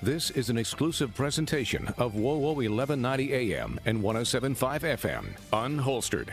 This is an exclusive presentation of WOWO 1190 AM and 1075 FM, unholstered.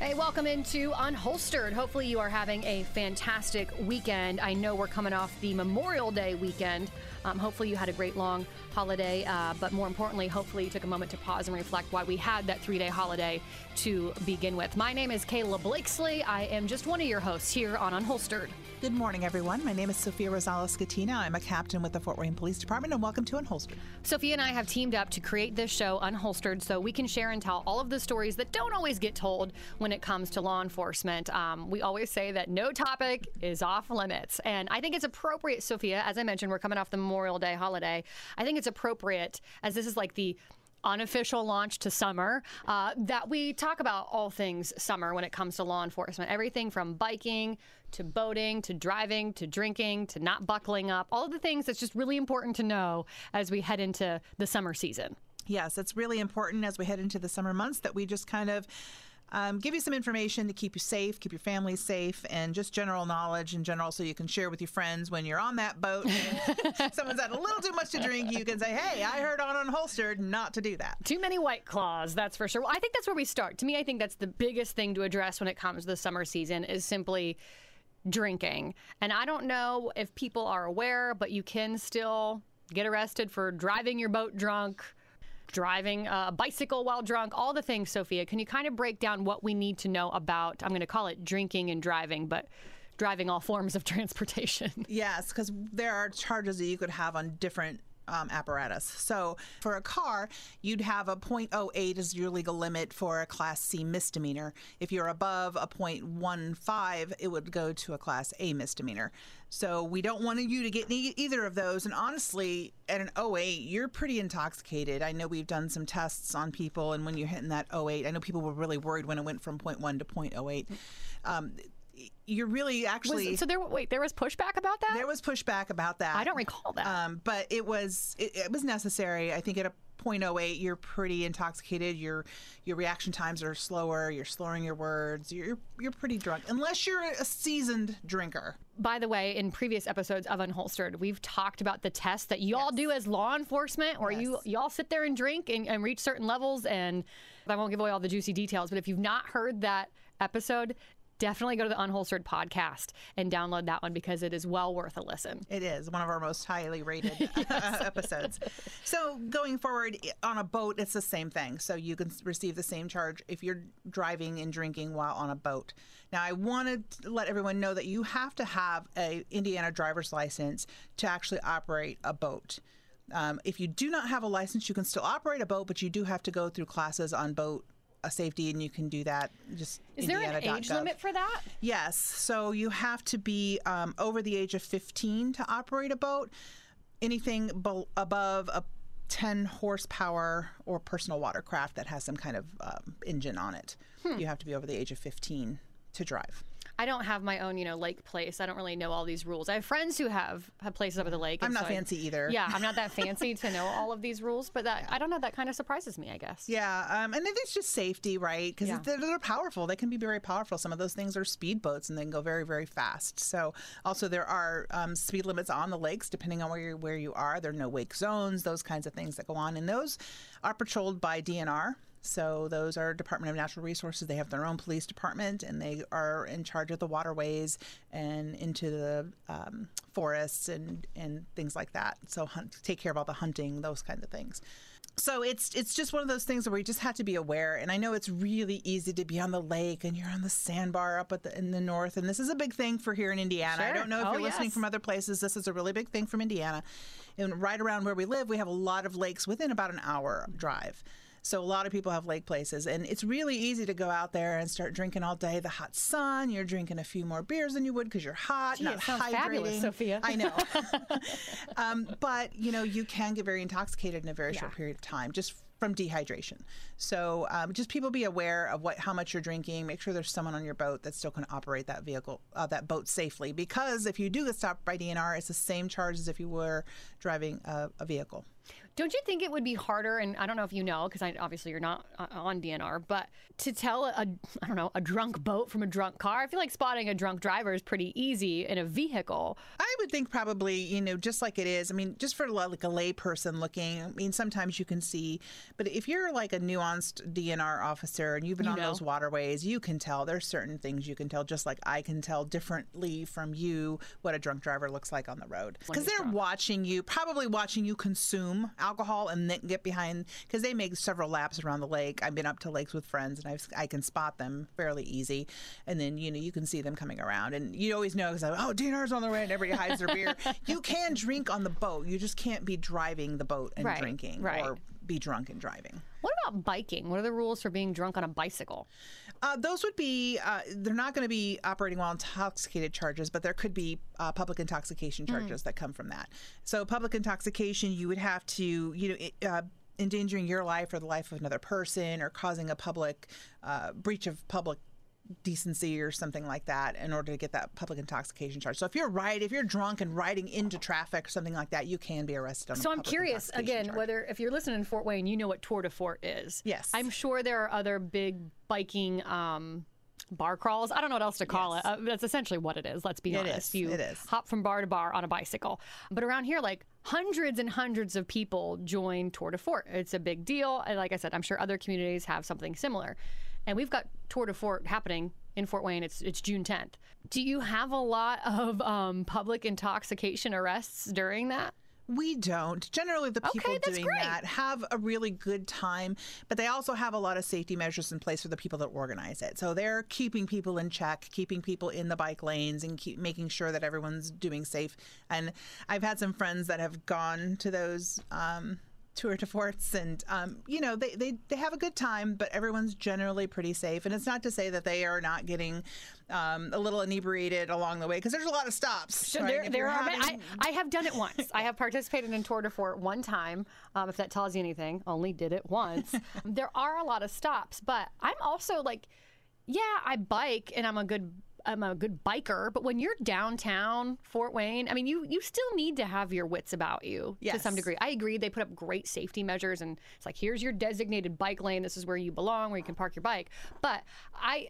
Hey, welcome into Unholstered. Hopefully, you are having a fantastic weekend. I know we're coming off the Memorial Day weekend. Um, hopefully, you had a great long holiday, uh, but more importantly, hopefully, you took a moment to pause and reflect why we had that three day holiday to begin with. My name is Kayla Blakesley. I am just one of your hosts here on Unholstered. Good morning, everyone. My name is Sophia Rosales Scatena. I'm a captain with the Fort Wayne Police Department, and welcome to Unholstered. Sophia and I have teamed up to create this show, Unholstered, so we can share and tell all of the stories that don't always get told when it comes to law enforcement. Um, we always say that no topic is off limits. And I think it's appropriate, Sophia, as I mentioned, we're coming off the Memorial Day holiday. I think it's appropriate, as this is like the unofficial launch to summer uh, that we talk about all things summer when it comes to law enforcement. Everything from biking to boating to driving to drinking to not buckling up. All of the things that's just really important to know as we head into the summer season. Yes, it's really important as we head into the summer months that we just kind of um, give you some information to keep you safe, keep your family safe, and just general knowledge in general so you can share with your friends when you're on that boat. and someone's had a little too much to drink, you can say, hey, I heard on Unholstered not to do that. Too many white claws, that's for sure. Well, I think that's where we start. To me, I think that's the biggest thing to address when it comes to the summer season is simply drinking. And I don't know if people are aware, but you can still get arrested for driving your boat drunk driving uh, a bicycle while drunk, all the things, Sophia. Can you kind of break down what we need to know about, I'm going to call it drinking and driving, but driving all forms of transportation? Yes, because there are charges that you could have on different um, apparatus. So for a car, you'd have a 0.08 as your legal limit for a Class C misdemeanor. If you're above a 0.15, it would go to a Class A misdemeanor. So we don't want you to get either of those. And honestly, at an 08, you're pretty intoxicated. I know we've done some tests on people, and when you're hitting that 08, I know people were really worried when it went from 0.1 to 0.08. Um, you're really actually Was, so there. Wait, there was pushback about that. there was pushback about that. I don't recall that. Um, but it was it, it was necessary. I think at a 0.08, you're pretty intoxicated. Your your reaction times are slower. You're slurring your words. You're you're pretty drunk, unless you're a seasoned drinker. By the way, in previous episodes of Unholstered, we've talked about the tests that y'all do as law enforcement, where you y'all sit there and drink and, and reach certain levels. And I won't give away all the juicy details, but if you've not heard that episode, definitely go to the Unholstered podcast and download that one because it is well worth a listen. It is one of our most highly rated episodes. So going forward on a boat, it's the same thing. So you can receive the same charge if you're driving and drinking while on a boat. Now, I wanted to let everyone know that you have to have a Indiana driver's license to actually operate a boat. Um, if you do not have a license, you can still operate a boat, but you do have to go through classes on boat uh, safety, and you can do that. Just Is there an age indiana.gov. limit for that? Yes. So you have to be um, over the age of 15 to operate a boat. Anything be- above a 10 horsepower or personal watercraft that has some kind of um, engine on it, Hmm. you have to be over the age of 15 to drive. I don't have my own, you know, lake place. I don't really know all these rules. I have friends who have have places up at the lake. I'm not so I- fancy either. Yeah, I'm not that fancy to know all of these rules, but that I don't know. That kind of surprises me, I guess. Yeah, um, and then it's just safety, right? Because Yeah. they're, they're powerful. They can be very powerful. Some of those things are speedboats, and they can go very, very fast. So, also there are um, speed limits on the lakes, depending on where you where you are. There are no wake zones, those kinds of things that go on, and those are patrolled by DNR. So those are Department of Natural Resources. They have their own police department, and they are in charge of the waterways and into the um, forests and and things like that. So hunt, take care of all the hunting, those kinds of things. So it's it's just one of those things where you just have to be aware. And I know it's really easy to be on the lake and you're on the sandbar up at the, in the north, and this is a big thing for here in Indiana. I don't know if Oh, you're listening yes. from other places. This is a really big thing from Indiana. And right around where we live, we have a lot of lakes within about an hour drive. So a lot of people have lake places, and it's really easy to go out there and start drinking all day. The hot sun, you're drinking a few more beers than you would because you're hot, Gee, not it sounds hydrating. fabulous, Sophia. I know. um, but you know, you can get very intoxicated in a very short period of time just from dehydration. So um, just people be aware of what how much you're drinking. Make sure there's someone on your boat that still can operate that vehicle, uh, that boat safely. Because if you do get stopped by DNR, it's the same charge as if you were driving a, a vehicle. Don't you think it would be harder? And I don't know if you know, because obviously you're not uh, on DNR, but to tell a I don't know a drunk boat from a drunk car. I feel like spotting a drunk driver is pretty easy in a vehicle. I would think probably, you know, just like it is. I mean, just for like a layperson looking, I mean, sometimes you can see, but if you're like a nuanced DNR officer and you've been You on know. those waterways, you can tell. There's certain things you can tell, just like I can tell differently from you what a drunk driver looks like on the road. Because they're drunk. watching you, probably watching you consume alcohol and then get behind, because they make several laps around the lake. I've been up to lakes with friends and I've, I can spot them fairly easy. And then, you know, you can see them coming around. And you always know, because oh, DNR's on the way and everybody hides their beer. You can drink on the boat. You just can't be driving the boat and Right, drinking right. or be drunk and driving. What about biking? What are the rules for being drunk on a bicycle? Uh, those would be, uh, they're not going to be operating while intoxicated charges, but there could be uh, public intoxication charges that come from that. So, public intoxication, you would have to, you know, it, uh, endangering your life or the life of another person or causing a public uh, breach of public decency or something like that in order to get that public intoxication charge. So if you're right, if you're drunk and riding into traffic or something like that, you can be arrested on So I'm curious again charge. whether if you're listening in Fort Wayne, you know what Tour de Fort is. Yes. I'm sure there are other big biking um, bar crawls. I don't know what else to call Yes. it. Uh, that's essentially what it is. Let's be It honest. is. You It is. hop from bar to bar on a bicycle. But around here, like hundreds and hundreds of people join Tour de Fort. It's a big deal. And like I said, I'm sure other communities have something similar. And we've got Tour de Fort happening in Fort Wayne. It's it's June 10th. Do you have a lot of um, public intoxication arrests during that? We don't. Generally, the people that's doing great. that have a really good time, but they also have a lot of safety measures in place for the people that organize it. So they're keeping people in check, keeping people in the bike lanes, and keep making sure that everyone's doing safe. And I've had some friends that have gone to those. Um, Tour de forts, and um, you know they, they they have a good time, but everyone's generally pretty safe. And it's not to say that they are not getting um, a little inebriated along the way, because there's a lot of stops. So right? there, there are. I, I have done it once. I have participated in Tour de Fort one time. Um, if that tells you anything, only did it once. there are a lot of stops, but I'm also like, yeah, I bike and I'm a good. I'm a good biker, but when you're downtown Fort Wayne, I mean, you you still need to have your wits about you to some degree. I agree. They put up great safety measures, and it's like here's your designated bike lane. This is where you belong, where you can park your bike. But I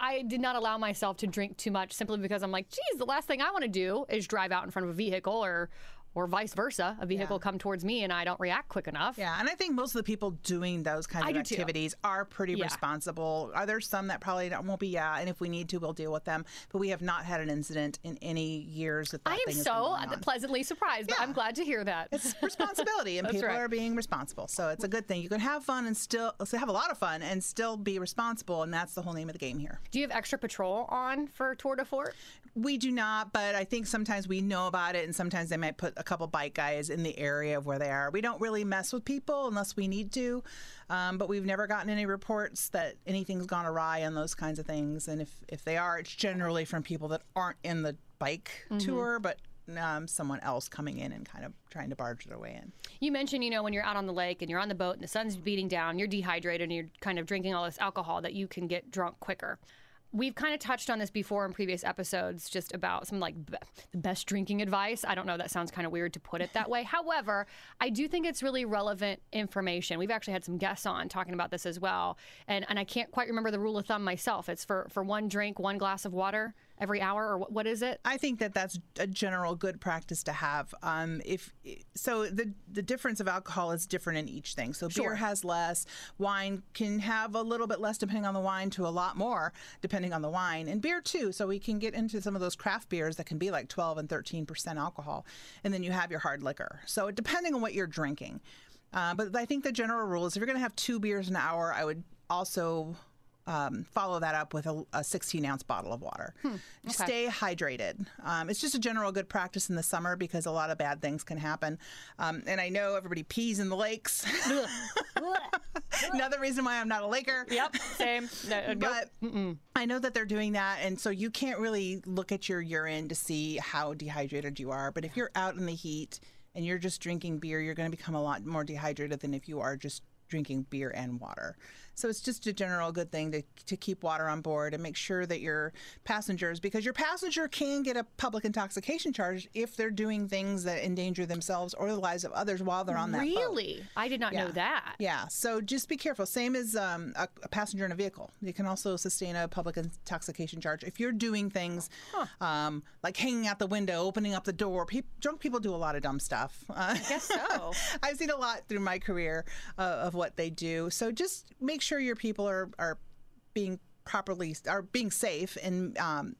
I did not allow myself to drink too much simply because I'm like, geez, the last thing I want to do is drive out in front of a vehicle or or vice versa, a vehicle come towards me and I don't react quick enough. Yeah, and I think most of the people doing those kinds I of do too. activities are pretty Yeah. responsible. Are there some that probably don't, won't be? Yeah, and if we need to, we'll deal with them. But we have not had an incident in any years that that I am so been going on. pleasantly surprised, but Yeah. I'm glad to hear that. It's responsibility, and people right. are being responsible. So it's a good thing. You can have fun and still so have a lot of fun and still be responsible, and that's the whole name of the game here. Do you have extra patrol on for Tour de Fort? We do not, but I think sometimes we know about it, and sometimes they might put a couple bike guys in the area of where they are. We don't really mess with people unless we need to, um, but we've never gotten any reports that anything's gone awry and those kinds of things. And if if they are, it's generally from people that aren't in the bike tour, but um, someone else coming in and kind of trying to barge their way in. You mentioned, you know, when you're out on the lake and you're on the boat and the sun's beating down, you're dehydrated and you're kind of drinking all this alcohol that you can get drunk quicker. We've kind of touched on this before in previous episodes, just about some like be- the best drinking advice. I don't know, that sounds kind of weird to put it that way. However, I do think it's really relevant information. We've actually had some guests on talking about this as well, and and I can't quite remember the rule of thumb myself. It's for for one drink, one glass of water every hour, or what, what is it? I think that that's a general good practice to have. Um, if so, the the difference of alcohol is different in each thing. So Sure. beer has less, wine can have a little bit less depending on the wine, to a lot more depending on the wine, and beer too. So we can get into some of those craft beers that can be like twelve and thirteen percent alcohol, and then you have your hard liquor. So depending on what you're drinking, uh, but I think the general rule is if you're going to have two beers an hour, I would also um, follow that up with a, a 16 ounce bottle of water. Stay hydrated. Um, it's just a general good practice in the summer because a lot of bad things can happen. Um, and I know everybody pees in the lakes. Another reason why I'm not a Laker. Yep, same. No, nope. But I know that they're doing that, and so you can't really look at your urine to see how dehydrated you are. But if you're out in the heat and you're just drinking beer, you're going to become a lot more dehydrated than if you are just drinking beer and water. So it's just a general good thing to, to keep water on board and make sure that your passengers, because your passenger can get a public intoxication charge if they're doing things that endanger themselves or the lives of others while they're on that boat. Really? I did not know that. Yeah, so just be careful. Same as um, a, a passenger in a vehicle. You can also sustain a public intoxication charge if you're doing things um, like hanging out the window, opening up the door. Peop drunk people do a lot of dumb stuff. Uh, Guess so. I've seen a lot through my career uh, of what they do. So just make sure your people are, are being properly, are being safe and um,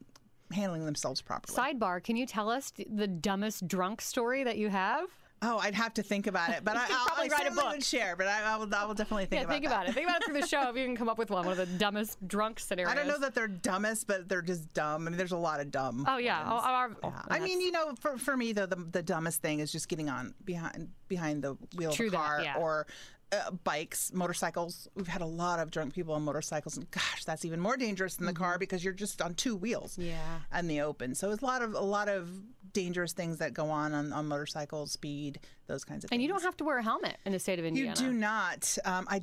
handling themselves properly. Sidebar, can you tell us the dumbest drunk story that you have? Oh, I'd have to think about it, but I, I'll probably I write a book. would share. But I, I will, I will definitely think about it. yeah, about think that. about it. Think about it through the show if you can come up with one. One of the dumbest drunk scenarios. I don't know that they're dumbest, but they're just dumb. I mean, there's a lot of dumb. Oh yeah. Oh, oh, oh, Yeah. I mean, you know, for, for me though, the, the dumbest thing is just getting on behind behind the wheel True of a car yeah. or uh, bikes, motorcycles. We've had a lot of drunk people on motorcycles, and gosh, that's even more dangerous than the car because you're just on two wheels, Mm-hmm. Yeah. in the open. So it's a lot of a lot of dangerous things that go on on, on motorcycles, speed, those kinds of things. and you don't have to wear a helmet in the state of Indiana. You do not. Um, I,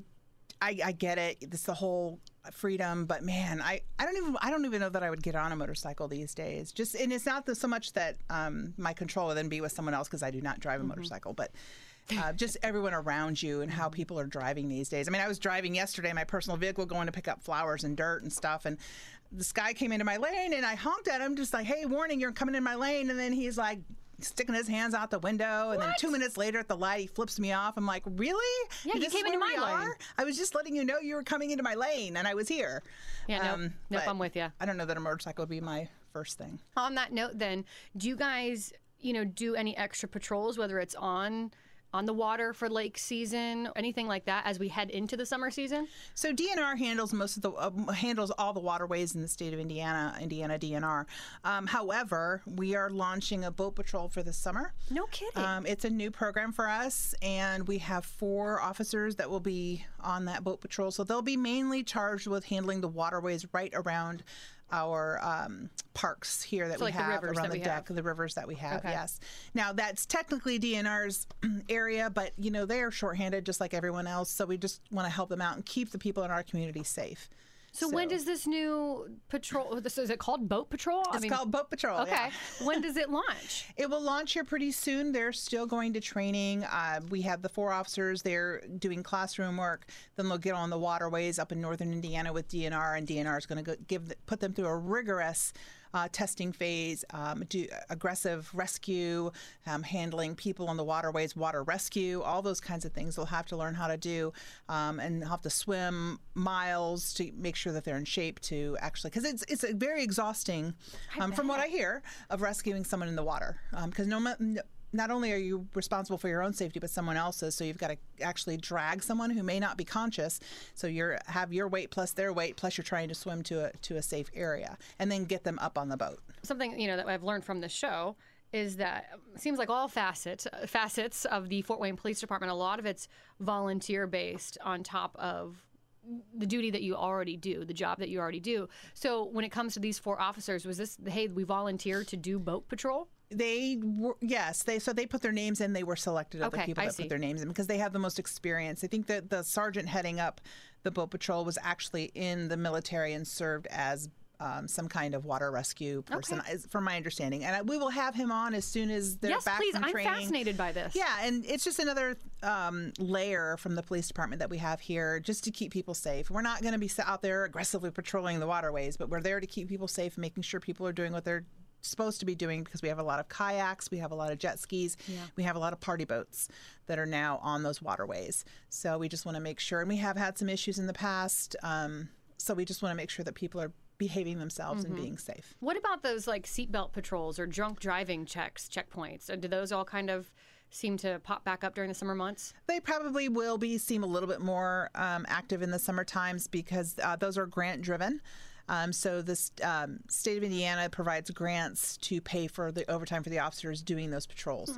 I, I get it. It's the whole freedom, but man, I, I don't even I don't even know that I would get on a motorcycle these days. Just and it's not the, so much that um, my control would then be with someone else because I do not drive a motorcycle, but. Uh, just everyone around you and how people are driving these days. I mean, I was driving yesterday my personal vehicle going to pick up flowers and dirt and stuff, and this guy came into my lane and I honked at him, just like, "Hey, warning, you're coming in my lane!" And then he's like, sticking his hands out the window, and then two minutes later at the light, he flips me off. I'm like, "Really? Yeah, you This came into my lane." I was just letting you know you were coming into my lane, and I was here." Yeah, nope. Nope, I'm with you. I don't know that a motorcycle would be my first thing. On that note, then, do you guys, you know, do any extra patrols, whether it's on on the water for lake season, anything like that, as we head into the summer season? So DNR handles most of the uh, handles all the waterways in the state of Indiana, Indiana DNR. Um, however, we are launching a boat patrol for the summer. No kidding. Um, it's a new program for us, and we have four officers that will be on that boat patrol. So they'll be mainly charged with handling the waterways right around our um, parks here that So, we like have rivers around the deck, have. the rivers that we have. Okay. Yes. Now that's technically DNR's area, but you know they are shorthanded just like everyone else. So we just want to help them out and keep the people in our community safe. So, when does this new patrol? This is it called boat patrol? I It's called Boat Patrol. Okay. yeah. when does it launch? It will launch here pretty soon. They're still going to training. Uh, we have the four officers. They're doing classroom work. Then they'll get on the waterways up in northern Indiana with DNR, and DNR is going to give put them through a rigorous uh, testing phase, um, do aggressive rescue, um, handling people on the waterways, water rescue, all those kinds of things. They'll have to learn how to do, um, and have to swim miles to make sure that they're in shape to actually, because it's it's a very exhausting, um, from what I hear, of rescuing someone in the water. Because no, ma- no, not only are you responsible for your own safety, but someone else's. So you've got to actually drag someone who may not be conscious. So you're have your weight plus their weight, plus you're trying to swim to a to a safe area, and then get them up on the boat. Something you know that I've learned from the show is that seems like all facets facets of the Fort Wayne Police Department, a lot of it's volunteer based on top of the duty that you already do, the job that you already do. So when it comes to these four officers, was this hey we volunteer to do boat patrol? They were yes, they so they put their names in. They were selected of the people I that see. put their names in because they have the most experience. I think that the sergeant heading up the boat patrol was actually in the military and served as. Um, some kind of water rescue person, is, from my understanding, and I, we will have him on as soon as they're yes, back please. from I'm fascinated by this. Yeah, and it's just another um, layer from the police department that we have here just to keep people safe. We're not going to be out there aggressively patrolling the waterways, but we're there to keep people safe, making sure people are doing what they're supposed to be doing because we have a lot of kayaks, we have a lot of jet skis, we have a lot of party boats that are now on those waterways. So we just want to make sure, and we have had some issues in the past. Um, so we just want to make sure that people are behaving themselves and being safe. What about those like seatbelt patrols or drunk driving checks, checkpoints? Uh, Do those all kind of seem to pop back up during the summer months? They probably will be seem a little bit more um, active in the summer times because uh, those are grant driven. Um, so the um, state of Indiana provides grants to pay for the overtime for the officers doing those patrols.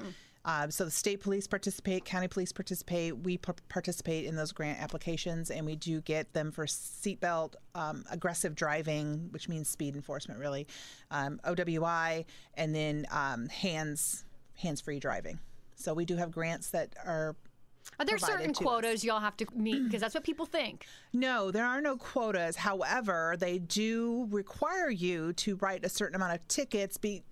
Um, so the state police participate, county police participate. We p- participate in those grant applications, and we do get them for seatbelt, um, aggressive driving, which means speed enforcement, really, um, OWI, and then um, hands hands free driving. So we do have grants that are Are there certain to us. quotas y'all have to meet? Because that's what people think. No, there are no quotas. However, they do require you to write a certain amount of tickets be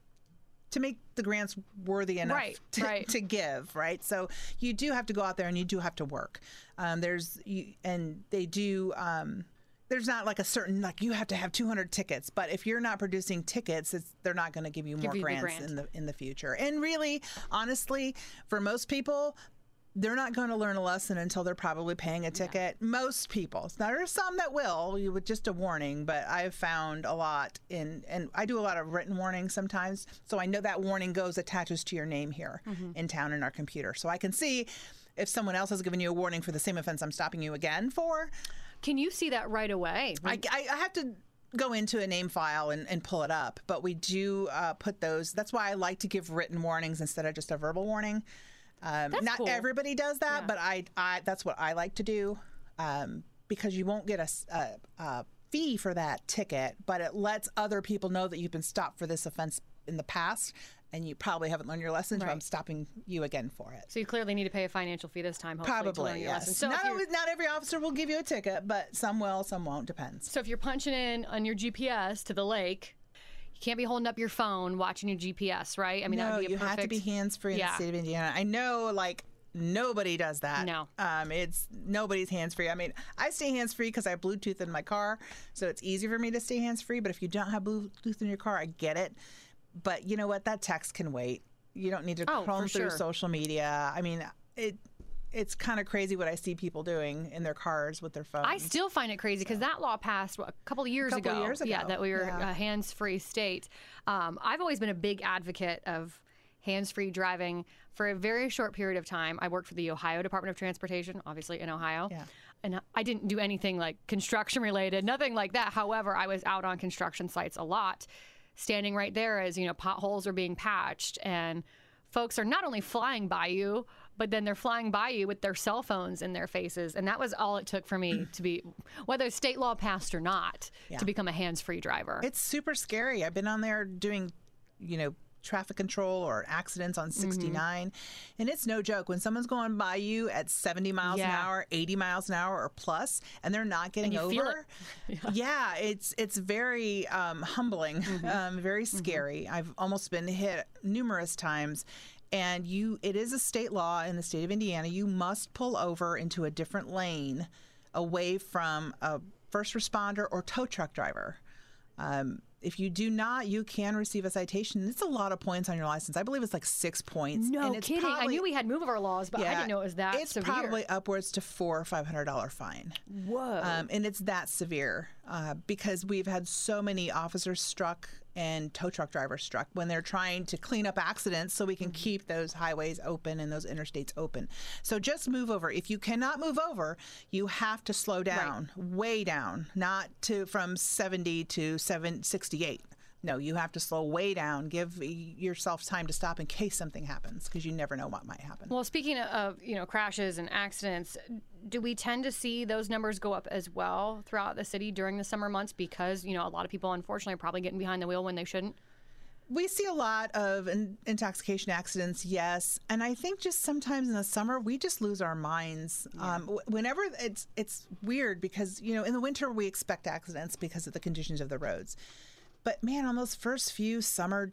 to make the grants worthy enough Right, to, right. to give, right? So you do have to go out there and you do have to work. Um, there's you, and they do. Um, there's not like a certain like you have to have 200 tickets, but if you're not producing tickets, it's, they're not going to give you more you the grants grant. in the in the future. And really, honestly, for most people, they're not going to learn a lesson until they're probably paying a ticket. Most people. Now, there are some that will, you with just a warning, but I've found a lot in, and I do a lot of written warnings sometimes. So I know that warning goes attaches to your name here in town in our computer. So I can see if someone else has given you a warning for the same offense I'm stopping you again for. Can you see that right away? I, I, I have to go into a name file and, and pull it up, but we do uh, put those. That's why I like to give written warnings instead of just a verbal warning. Um, not cool. everybody does that, but I, I that's what I like to do um, because you won't get a fee for that ticket, but it lets other people know that you've been stopped for this offense in the past, and you probably haven't learned your lesson, so I'm stopping you again for it. so you clearly need to pay a financial fee this time. Hopefully, to learn Probably your yes. So not, always, not every officer will give you a ticket, but some will, some won't. Depends. So if you're punching in on your GPS to the lake, you can't be holding up your phone watching your GPS, right? I mean, that no, would be a you perfect. have to be hands free in Yeah. the state of Indiana. I know, like nobody does that. No. um, it's nobody's hands free. I mean, I stay hands free because I have Bluetooth in my car, so it's easy for me to stay hands free. But if you don't have Bluetooth in your car, I get it. But you know what? That text can wait. You don't need to Oh, chrome through sure. social media. I mean, it. It's kind of crazy what I see people doing in their cars with their phones. I still find it crazy because that law passed what, a couple of years Couple ago. years Yeah, that we were yeah. a hands-free state. Um, I've always been a big advocate of hands-free driving. For a very short period of time, I worked for the Ohio Department of Transportation, obviously in Ohio. Yeah. And I didn't do anything like construction related, nothing like that. However, I was out on construction sites a lot, standing right there as you know potholes are being patched and folks are not only flying by you, but then they're flying by you with their cell phones in their faces. And that was all it took for me to be, whether state law passed or not, to become a hands free driver. It's super scary. I've been on there doing, you know, traffic control or accidents on Mm-hmm. 69, and it's no joke. When someone's going by you at 70 miles an hour, 80 miles an hour or plus, and they're not getting over, it. yeah. it's it's very um, humbling, Mm-hmm. um, very scary. I've almost been hit numerous times. And you, it is a state law in the state of Indiana. You must pull over into a different lane, away from a first responder or tow truck driver. Um, if you do not, you can receive a citation. It's a lot of points on your license. I believe it's like six points. no and it's kidding. I probably- knew we had move over laws, but I didn't know it was that It's severe. probably upwards to four or five hundred dollar fine. Whoa. Um, and it's that severe uh, because we've had so many officers struck and tow truck drivers struck when they're trying to clean up accidents so we can mm-hmm. keep those highways open and those interstates open. So just move over. If you cannot move over, you have to slow down, way down, not to from 70 to 768. No, you have to slow way down. Give yourself time to stop in case something happens because you never know what might happen. Well, speaking of you know crashes and accidents, do we tend to see those numbers go up as well throughout the city during the summer months because you know a lot of people unfortunately are probably getting behind the wheel when they shouldn't? We see a lot of in- intoxication accidents, yes, and I think just sometimes in the summer we just lose our minds. Um, w- whenever it's it's weird because you know in the winter we expect accidents because of the conditions of the roads, but man, on those first few summer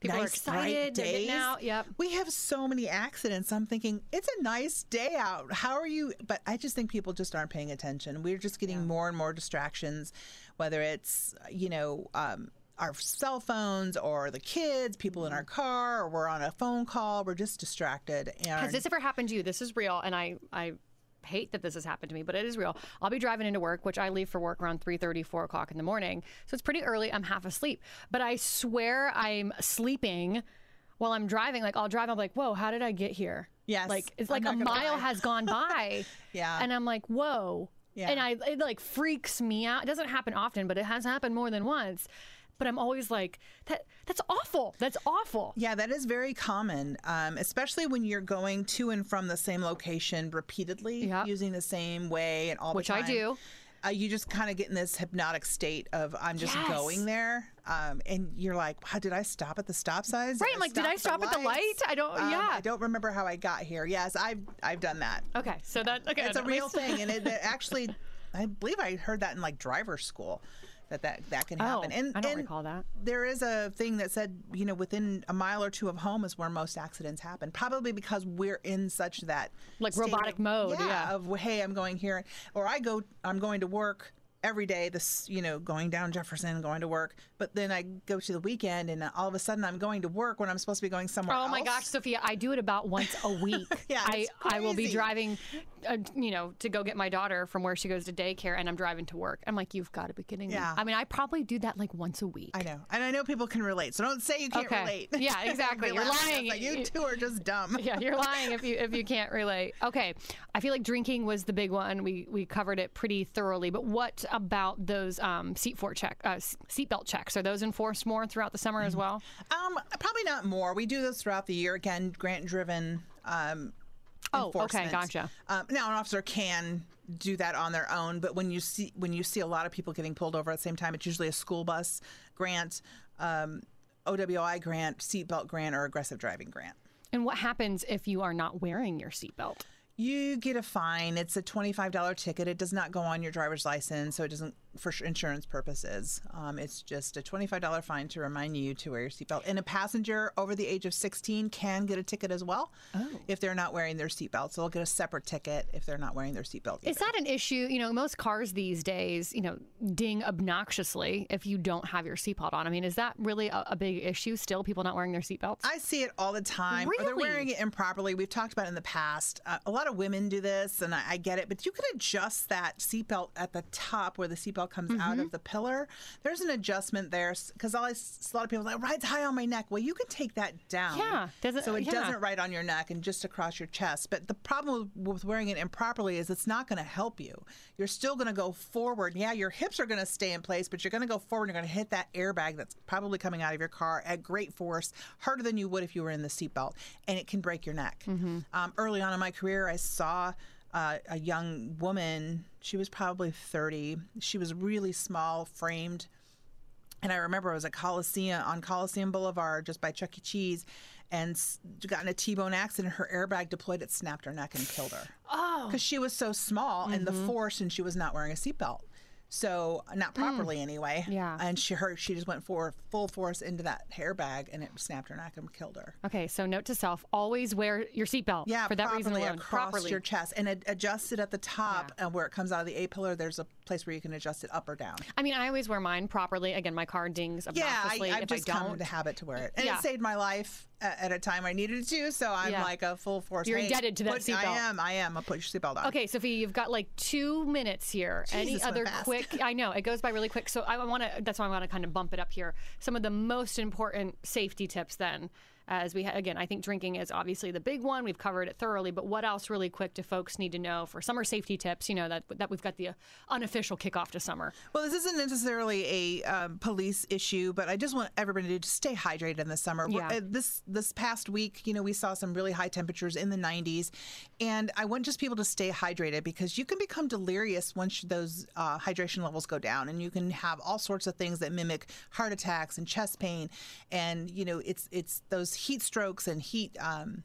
People are nice excited, they're getting days, out, yep. we have so many accidents. I'm thinking it's a nice day out. How are you? But I just think people just aren't paying attention. We're just getting more and more distractions, whether it's you know. Um, our cell phones or the kids, people in our car, or we're on a phone call. We're just distracted. And Has this ever happened to you? This is real, and I I hate that this has happened to me, but it is real. I'll be driving into work, which I leave for work around 3:30, 4 o'clock in the morning, so it's pretty early. I'm half asleep, but I swear I'm sleeping while I'm driving. Like I'll drive, I'm like, whoa, how did I get here? Yes, like it's I'm like a mile lie. has gone by. Yeah. and I'm like, whoa. Yeah. And I it like freaks me out. It doesn't happen often, but it has happened more than once. But I'm always like, that that's awful. That's awful. Yeah, that is very common, um, especially when you're going to and from the same location repeatedly, Yep. using the same way and all Which I do. uh, you just kind of get in this hypnotic state of I'm just Yes. going there, um, and you're like, wow, did I stop at the stop signs? Right, I'm like, did I stop at the light? I don't- Um, yeah. I don't remember how I got here. Yes, I've I've done that. Okay, so that okay, it's a real least- thing, and it, it actually, I believe I heard that in like driver's school. That, that that can Oh, happen. and I don't and recall that. There is a thing that said, you know, within a mile or two of home is where most accidents happen. Probably because we're in such that Like robotic of- mode, Yeah, yeah. Of hey, I'm going here, or I go, I'm going to work every day. This, you know, going down Jefferson, going to work. But then I go to the weekend, and all of a sudden I'm going to work when I'm supposed to be going somewhere Oh else. my gosh, Sophia, I do it about once a week. Yeah, I, I will be driving, uh, you know, to go get my daughter from where she goes to daycare, and I'm driving to work. I'm like, you've got to be kidding Yeah. me. I mean, I probably do that like once a week. I know, and I know people can relate. So don't say you can't Okay. relate. Yeah, exactly. You're laugh at us lying. Like, you two are just dumb. yeah, you're lying if you if you can't relate. Okay, I feel like drinking was the big one. We we covered it pretty thoroughly. But what about those um, seat for check uh, seatbelt checks? Are those enforced more throughout the summer Mm-hmm. as well? Um, probably not more. We do this throughout the year. Again, grant driven. Um, Oh, okay, gotcha. Um, now, an officer can do that on their own, but when you see when you see a lot of people getting pulled over at the same time, it's usually a school bus grant, um, OWI grant, seatbelt grant, or aggressive driving grant. And what happens if you are not wearing your seatbelt? You get a fine. It's a twenty-five dollar ticket. It does not go on your driver's license, so it doesn't for insurance purposes. Um, it's just a twenty-five dollar fine to remind you to wear your seatbelt. And a passenger over the age of sixteen can get a ticket as well if they're not wearing their seatbelt. So they'll get a separate ticket if they're not wearing their seatbelt. Is that an issue? You know, most cars these days, you know, ding obnoxiously if you don't have your seatbelt on. I mean, is that really a, a big issue still? People not wearing their seatbelts? I see it all the time. Or they're wearing it improperly. We've talked about it in the past. Uh, a lot of women do this, and I, I get it. But you can adjust that seatbelt at the top where the seatbelt comes out Mm-hmm. of the pillar. There's an adjustment there because a lot of people like rides high on my neck. Well, you can take that down. Yeah, doesn't- so it yeah. doesn't ride on your neck and just across your chest. But the problem with, wearing it improperly is it's not going to help you. You're still going to go forward. Yeah, your hips are going to stay in place, but you're going to go forward. And You're going to hit that airbag that's probably coming out of your car at great force, harder than you would if you were in the seatbelt, and it can break your neck. Um, early on in my career, I saw. Uh, a young woman, she was probably 30. She was really small framed. And I remember I was at Coliseum on Coliseum Boulevard, just by Chuck E. Cheese, and got in a T-bone accident. Her airbag deployed. It snapped her neck and killed her. Oh, because she was so small and the force, and she was not wearing a seatbelt. So not mm. properly anyway. Yeah. And she her she just went for full force into that airbag, and it snapped her neck and killed her. Okay, so note to self: always wear your seatbelt. Yeah, for that reason alone. across properly. your chest and ad- adjust it at the top, and where it comes out of the A pillar. There's a place where you can adjust it up or down. I mean, I always wear mine properly. Again, my car dings Yeah, I, I've if just I come don't. to habit to wear it, and Yeah. it saved my life at a time I needed it to. So I'm Yeah. like a full force. You're indebted to that put- seatbelt. I am. I am. I'll put your seatbelt on. Okay, Sophie, you've got like two minutes here. Any Jesus, went other quick? I know it goes by really quick. So I want to. That's why I want to kind of bump it up here. Some of the most important safety tips, then, as we ha- again, I think drinking is obviously the big one. We've covered it thoroughly, but what else, really quick, do folks need to know for summer safety tips? You know that that we've got the uh, unofficial kickoff to summer. Well, this isn't necessarily a um, police issue, but I just want everybody to stay hydrated in the summer. Yeah. uh, this this past week, you know, we saw some really high temperatures in the 90s, and I want just people to stay hydrated because you can become delirious once those uh, hydration levels go down, and you can have all sorts of things that mimic heart attacks and chest pain, and you know, it's it's those heat strokes and heat. Um,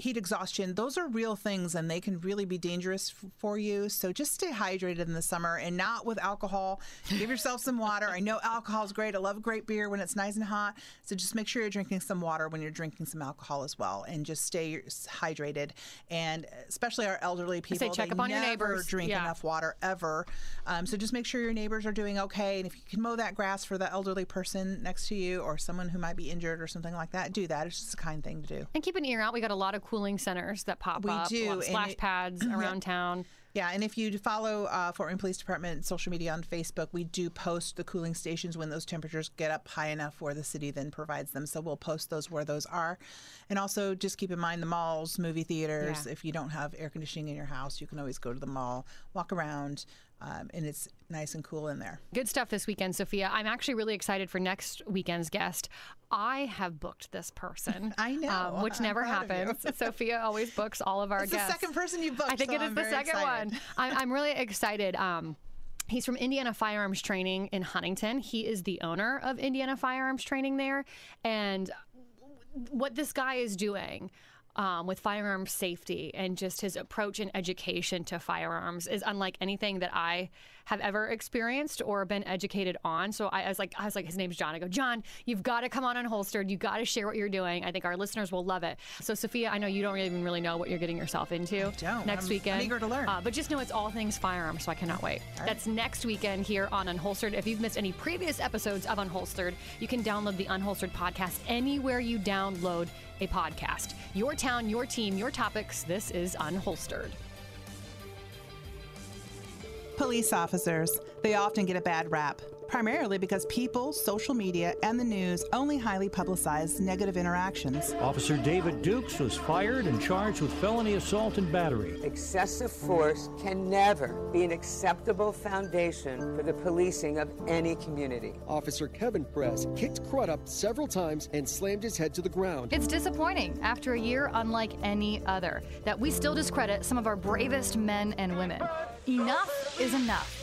heat exhaustion those are real things and they can really be dangerous f- for you. So just stay hydrated in the summer and not with alcohol. Give yourself some water. I know alcohol is great. I love great beer when it's nice and hot. So just make sure you're drinking some water when you're drinking some alcohol as well and just stay hydrated. And especially our elderly people check they up on your never neighbors. drink Yeah. enough water ever. Um, so just make sure your neighbors are doing okay. And if you can mow that grass for the elderly person next to you or someone who might be injured or something like that do that. It's just a kind thing to do. And keep an ear out. We got a lot of cooling centers that pop We up. do, a lot of splash it- pads around town. Yeah, and if you follow uh, Fort Wayne Police Department social media on Facebook, we do post the cooling stations when those temperatures get up high enough where the city then provides them. So we'll post those where those are. And also just keep in mind the malls, movie theaters. Yeah. If you don't have air conditioning in your house, you can always go to the mall, walk around, um, and it's nice and cool in there. Good stuff this weekend, Sophia. I'm actually really excited for next weekend's guest. I have booked this person. I know. um, which I'm never you. happens. Sophia always books all of our It's the guests. second person you've booked. I think so it is I'm the second excited. one. I'm, I'm really excited. Um, He's from Indiana Firearms Training in Huntington. He is the owner of Indiana Firearms Training there. And what this guy is doing um, with firearm safety and just his approach and education to firearms is unlike anything that I have ever experienced or been educated on. So I, I was like, I was like, his name's John. I go, John, you've got to come on Unholstered. You got to share what you're doing. I think our listeners will love it. So Sophia, I know you don't even really know what you're getting yourself into don't. next I'm- weekend. I'm eager to learn. Uh, but just know it's all things firearms, so I cannot wait. That's next weekend here on Unholstered. If you've missed any previous episodes of Unholstered, you can download the Unholstered podcast anywhere you download a podcast. Your town, your team, your topics. This is Unholstered. Police officers, they often get a bad rap, primarily because people, social media, and the news only highly publicize negative interactions. Officer David Dukes was fired and charged with felony assault and battery. Excessive force can never be an acceptable foundation for the policing of any community. Officer Kevin Press kicked Crudup several times and slammed his head to the ground. It's disappointing after a year unlike any other that we still discredit some of our bravest men and women. Enough is enough.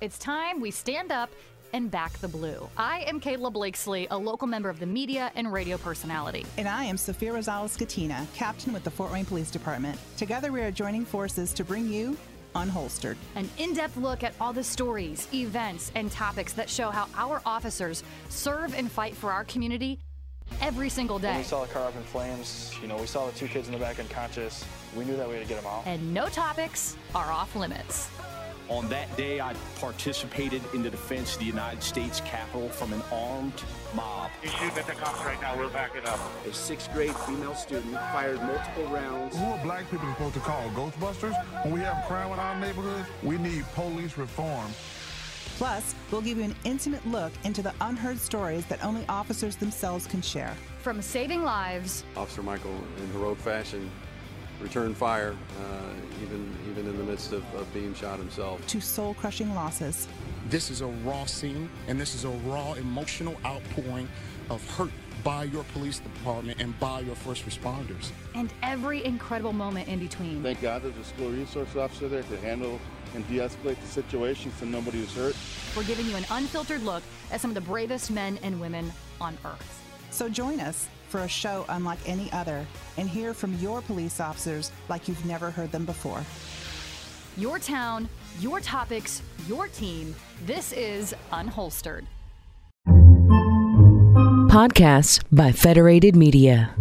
It's time we stand up and back the blue. I am Kayla Blakesley, a local member of the media and radio personality. And I am Sophia Rosales Scatena, captain with the Fort Wayne Police Department. Together, we are joining forces to bring you Unholstered. An in depth look at all the stories, events, and topics that show how our officers serve and fight for our community every single When day. we saw the car up in flames, you know, we saw the two kids in the back unconscious. We knew that we had to get them out. And no topics are off limits. On that day, I participated in the defense of the United States Capitol from an armed mob. He's shooting at the cops right now. We're backing up. A sixth grade female student fired multiple rounds. Who are black people supposed to call? Ghostbusters? When we have crime in our neighborhoods, we need police reform. Plus, we'll give you an intimate look into the unheard stories that only officers themselves can share. From saving lives Officer Michael, in heroic fashion, returned fire, uh, even even in the midst of, of being shot himself. To soul crushing losses. This is a raw scene, and this is a raw emotional outpouring of hurt by your police department and by your first responders. and every incredible moment in between. Thank God there's a school resource officer there to handle and de-escalate the situation so nobody is hurt. We're giving you an unfiltered look at some of the bravest men and women on earth. So join us for a show unlike any other and hear from your police officers like you've never heard them before. Your town, your topics, your team. This is Unholstered. Podcasts by Federated Media.